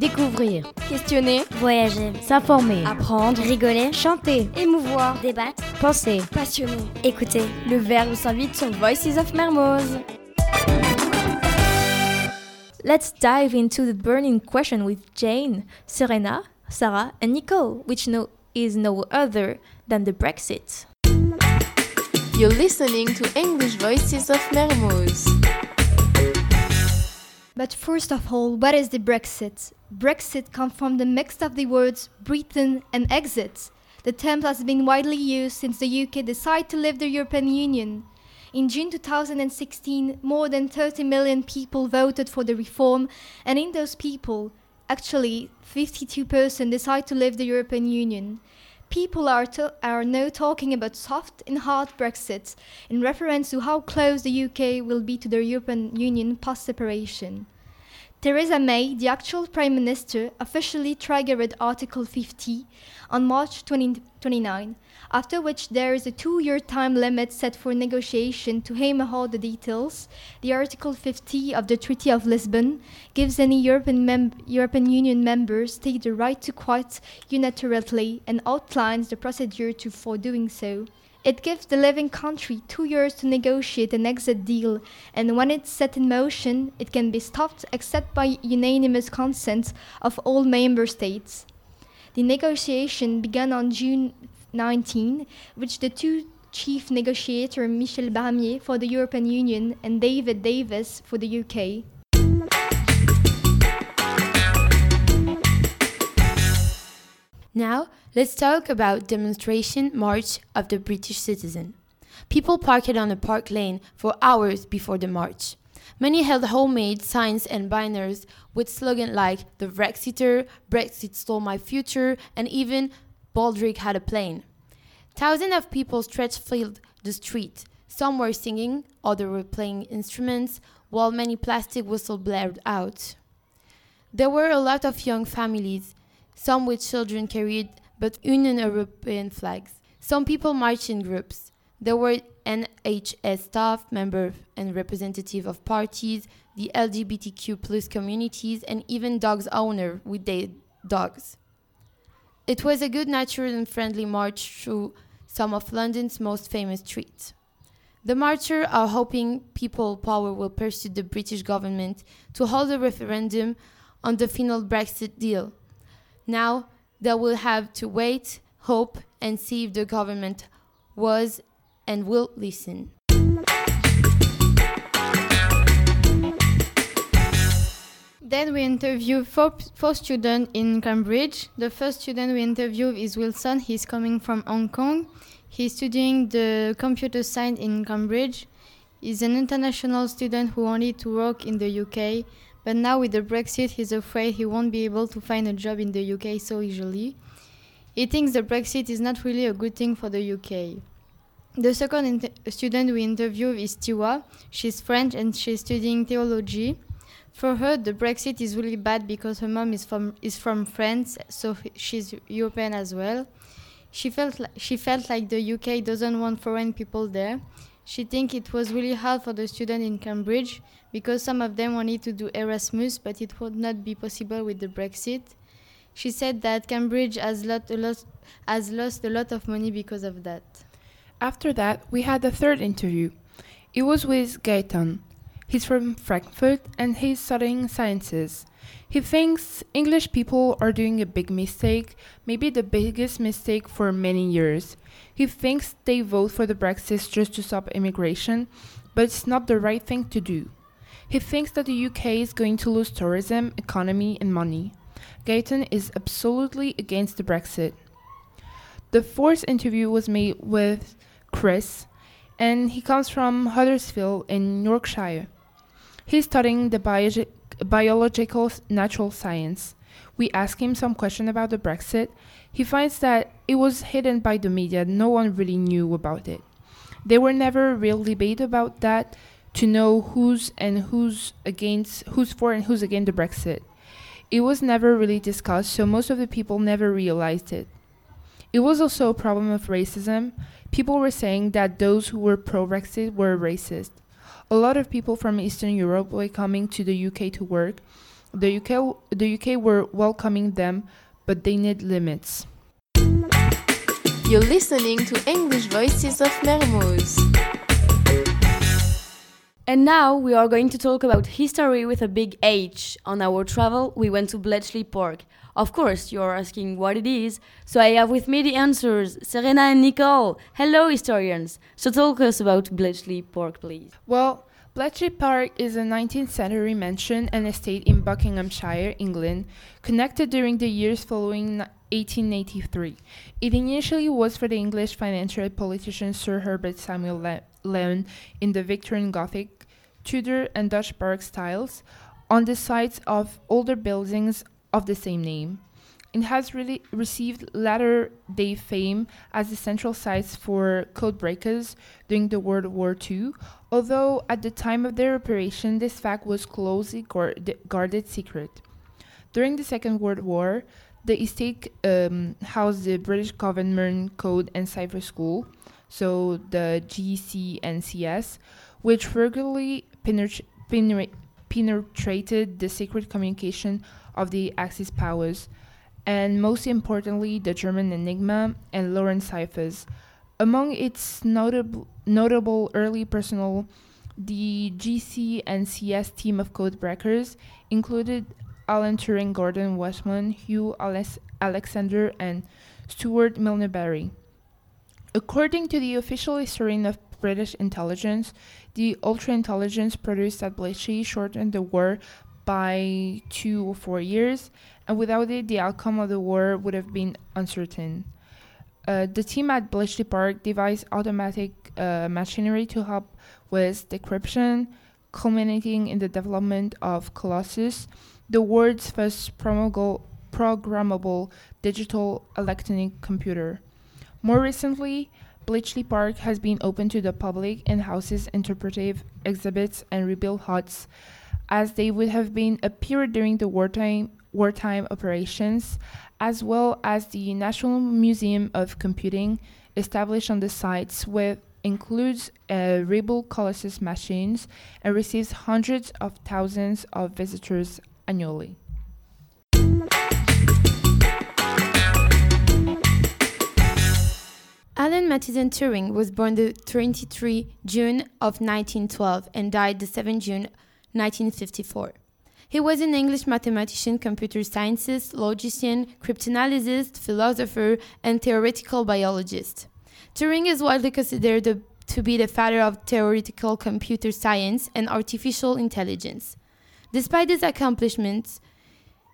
Découvrir, questionner, voyager, s'informer, apprendre, rigoler, chanter, émouvoir, débattre, penser, passionner. écouter. Le verbe s'invite sur Voices of Mermoz. Let's dive into the burning question with Jane, Serena, Sarah, and Nicole, which no, is no other than the Brexit. You're listening to English Voices of Mermoz. But first of all, what is the Brexit? Brexit comes from the mix of the words Britain and exit. The term has been widely used since the UK decided to leave the European Union. In June 2016, more than 30 million people voted for the reform, and in those people, actually 52% decided to leave the European Union. People are, to- are now talking about soft and hard Brexit in reference to how close the UK will be to the European Union post separation. Theresa May, the actual Prime Minister, officially triggered Article 50 on March 20, 29, after which there is a two year time limit set for negotiation to hammer out the details. The Article 50 of the Treaty of Lisbon gives any European, mem- European Union member state the right to quit unilaterally and outlines the procedure to, for doing so. It gives the living country two years to negotiate an exit deal, and when it's set in motion, it can be stopped except by unanimous consent of all member states. The negotiation began on June 19, which the two chief negotiators, Michel Barnier for the European Union and David Davis for the UK, Now, let's talk about demonstration march of the British citizen. People parked on a park lane for hours before the march. Many held homemade signs and banners with slogans like "The Brexiter," "Brexit stole my future," and even "Baldrick had a plane." Thousands of people stretched filled the street. Some were singing, others were playing instruments, while many plastic whistles blared out. There were a lot of young families, some with children carried but Union European flags. Some people marched in groups. There were NHS staff, members and representatives of parties, the LGBTQ plus communities, and even dogs owner with their dogs. It was a good-natured and friendly march through some of London's most famous streets. The marchers are hoping people power will pursue the British government to hold a referendum on the final Brexit deal. Now they will have to wait, hope, and see if the government was and will listen. Then we interview four, four students in Cambridge. The first student we interview is Wilson. He's coming from Hong Kong. He's studying the computer science in Cambridge. He's an international student who wanted to work in the UK, but now with the Brexit, he's afraid he won't be able to find a job in the UK so easily. He thinks the Brexit is not really a good thing for the UK. The second student we interview is Tiwa. She's French and she's studying theology. For her, the Brexit is really bad because her mom is from is from France, so she's European as well. She felt li- she felt like the UK doesn't want foreign people there. She think it was really hard for the student in Cambridge because some of them wanted to do Erasmus, but it would not be possible with the Brexit. She said that Cambridge has lot, lot has lost a lot of money because of that. After that, we had a third interview. It was with Gaetan. He's from Frankfurt and he's studying sciences. He thinks English people are doing a big mistake, maybe the biggest mistake for many years. He thinks they vote for the Brexit just to stop immigration, but it's not the right thing to do. He thinks that the UK is going to lose tourism, economy, and money. Gaetan is absolutely against the Brexit. The fourth interview was made with Chris, and he comes from Huddersfield in Yorkshire. He's studying the bio- biological natural science. We ask him some question about the Brexit. He finds that it was hidden by the media. No one really knew about it. There were never real debate about that to know who's and who's against, who's for and who's against the Brexit. It was never really discussed, so most of the people never realized it. It was also a problem of racism. People were saying that those who were pro Brexit were racist. A lot of people from Eastern Europe were coming to the UK to work, The UK, the UK were welcoming them, but they need limits. You're listening to English Voices of Mermoz. And now we are going to talk about history with a big H. On our travel, we went to Bletchley Park. Of course, you are asking what it is, so I have with me the answers Serena and Nicole. Hello, historians. So talk us about Bletchley Park, please. Well, Bletchley Park is a 19th century mansion and estate in Buckinghamshire, England, connected during the years following 1883. It initially was for the English financial politician Sir Herbert Samuel Le- Leon in the Victorian Gothic, Tudor, and Dutch Baroque styles on the sites of older buildings of the same name. It has really received latter day fame as the central sites for code breakers during the World War II, although at the time of their operation, this fact was closely guard- guarded secret. During the Second World War, the estate um, housed the British Government Code and Cipher School, so the GCNCS, which regularly penetra- penetrated the secret communication of the Axis powers, and most importantly, the German Enigma and Lorenz ciphers. Among its notable, notable early personnel, the GC and CS team of code breakers included Alan Turing, Gordon Welchman, Hugh Alex- Alexander, and Stuart Milner Barry. According to the official historian of British intelligence, the ultra intelligence produced at Bletchley shortened the war by two or four years, and without it, the outcome of the war would have been uncertain. Uh, the team at Bletchley Park devised automatic uh, machinery to help with decryption, culminating in the development of Colossus, the world's first programmable, programmable digital electronic computer. More recently, Bletchley Park has been open to the public and houses interpretive exhibits and rebuilt huts, as they would have been a period during the wartime wartime operations, as well as the National Museum of Computing, established on the sites, with includes uh, rebuilt Colossus machines and receives hundreds of thousands of visitors annually. Alan Turing was born the 23 June of 1912 and died the 7 June 1954. He was an English mathematician, computer scientist, logician, cryptanalyst, philosopher, and theoretical biologist. Turing is widely considered the, to be the father of theoretical computer science and artificial intelligence. Despite his accomplishments,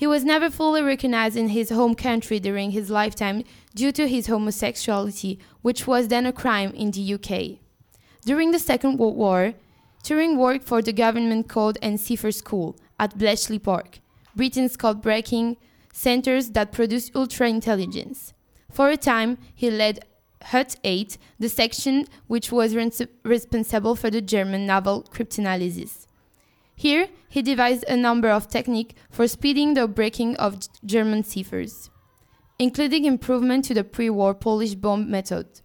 he was never fully recognized in his home country during his lifetime due to his homosexuality, which was then a crime in the UK. During the Second World War, Turing worked for the Government Code and Cipher School at Bletchley Park, Britain's code breaking centers that produce ultra intelligence. For a time, he led Hut 8, the section which was responsible for the German naval cryptanalysis. Here, he devised a number of techniques for speeding the breaking of German ciphers, including improvement to the pre-war Polish bomb method,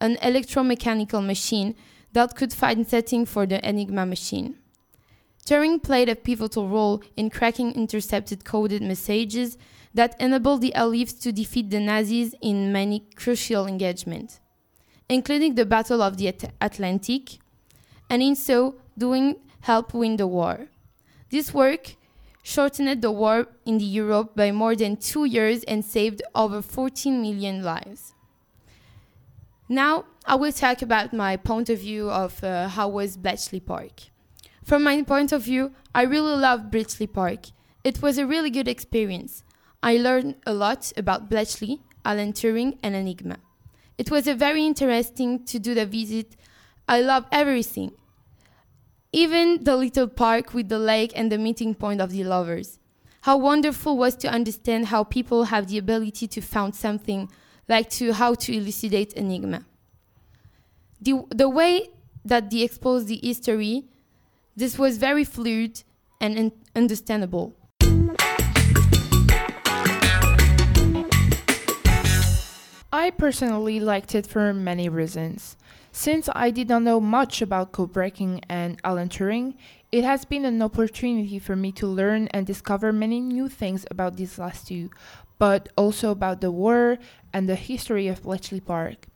an electromechanical machine that could find setting for the Enigma machine. Turing played a pivotal role in cracking intercepted coded messages that enabled the Allies to defeat the Nazis in many crucial engagements, including the Battle of the At- Atlantic, and in so doing help win the war. This work shortened the war in the Europe by more than two years and saved over 14 million lives. Now, I will talk about my point of view of uh, how was Bletchley Park. From my point of view, I really loved Bletchley Park. It was a really good experience. I learned a lot about Bletchley, Alan Turing, and Enigma. It was a very interesting to do the visit. I love everything. Even the little park with the lake and the meeting point of the lovers. How wonderful was to understand how people have the ability to find something like to how to elucidate enigma. The, the way that they exposed the history, this was very fluid and un- understandable. I personally liked it for many reasons. Since I did not know much about code breaking and Alan Turing, it has been an opportunity for me to learn and discover many new things about these last two, but also about the war and the history of Bletchley Park.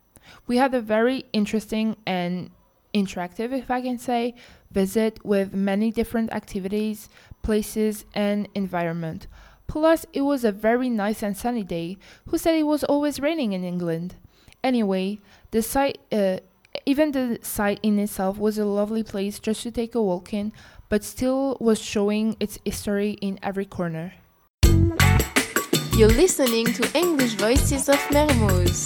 We had a very interesting and interactive, if I can say, visit with many different activities, places, and environment. Plus, it was a very nice and sunny day. Who said it was always raining in England? Anyway, the site, uh, even the site in itself was a lovely place just to take a walk in, but still was showing its history in every corner. You're listening to English Voices of Mermoz.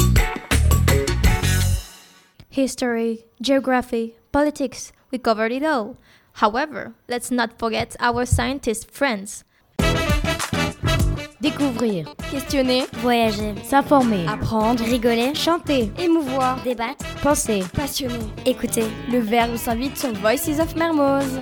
History, geography, politics, we covered it all. However, let's not forget our scientist friends. Découvrir, Questionner, voyager, s'informer, apprendre, rigoler, chanter, émouvoir, débattre, penser. passionner, Écoutez, le verbe s'invite sur Voices of Mermoz.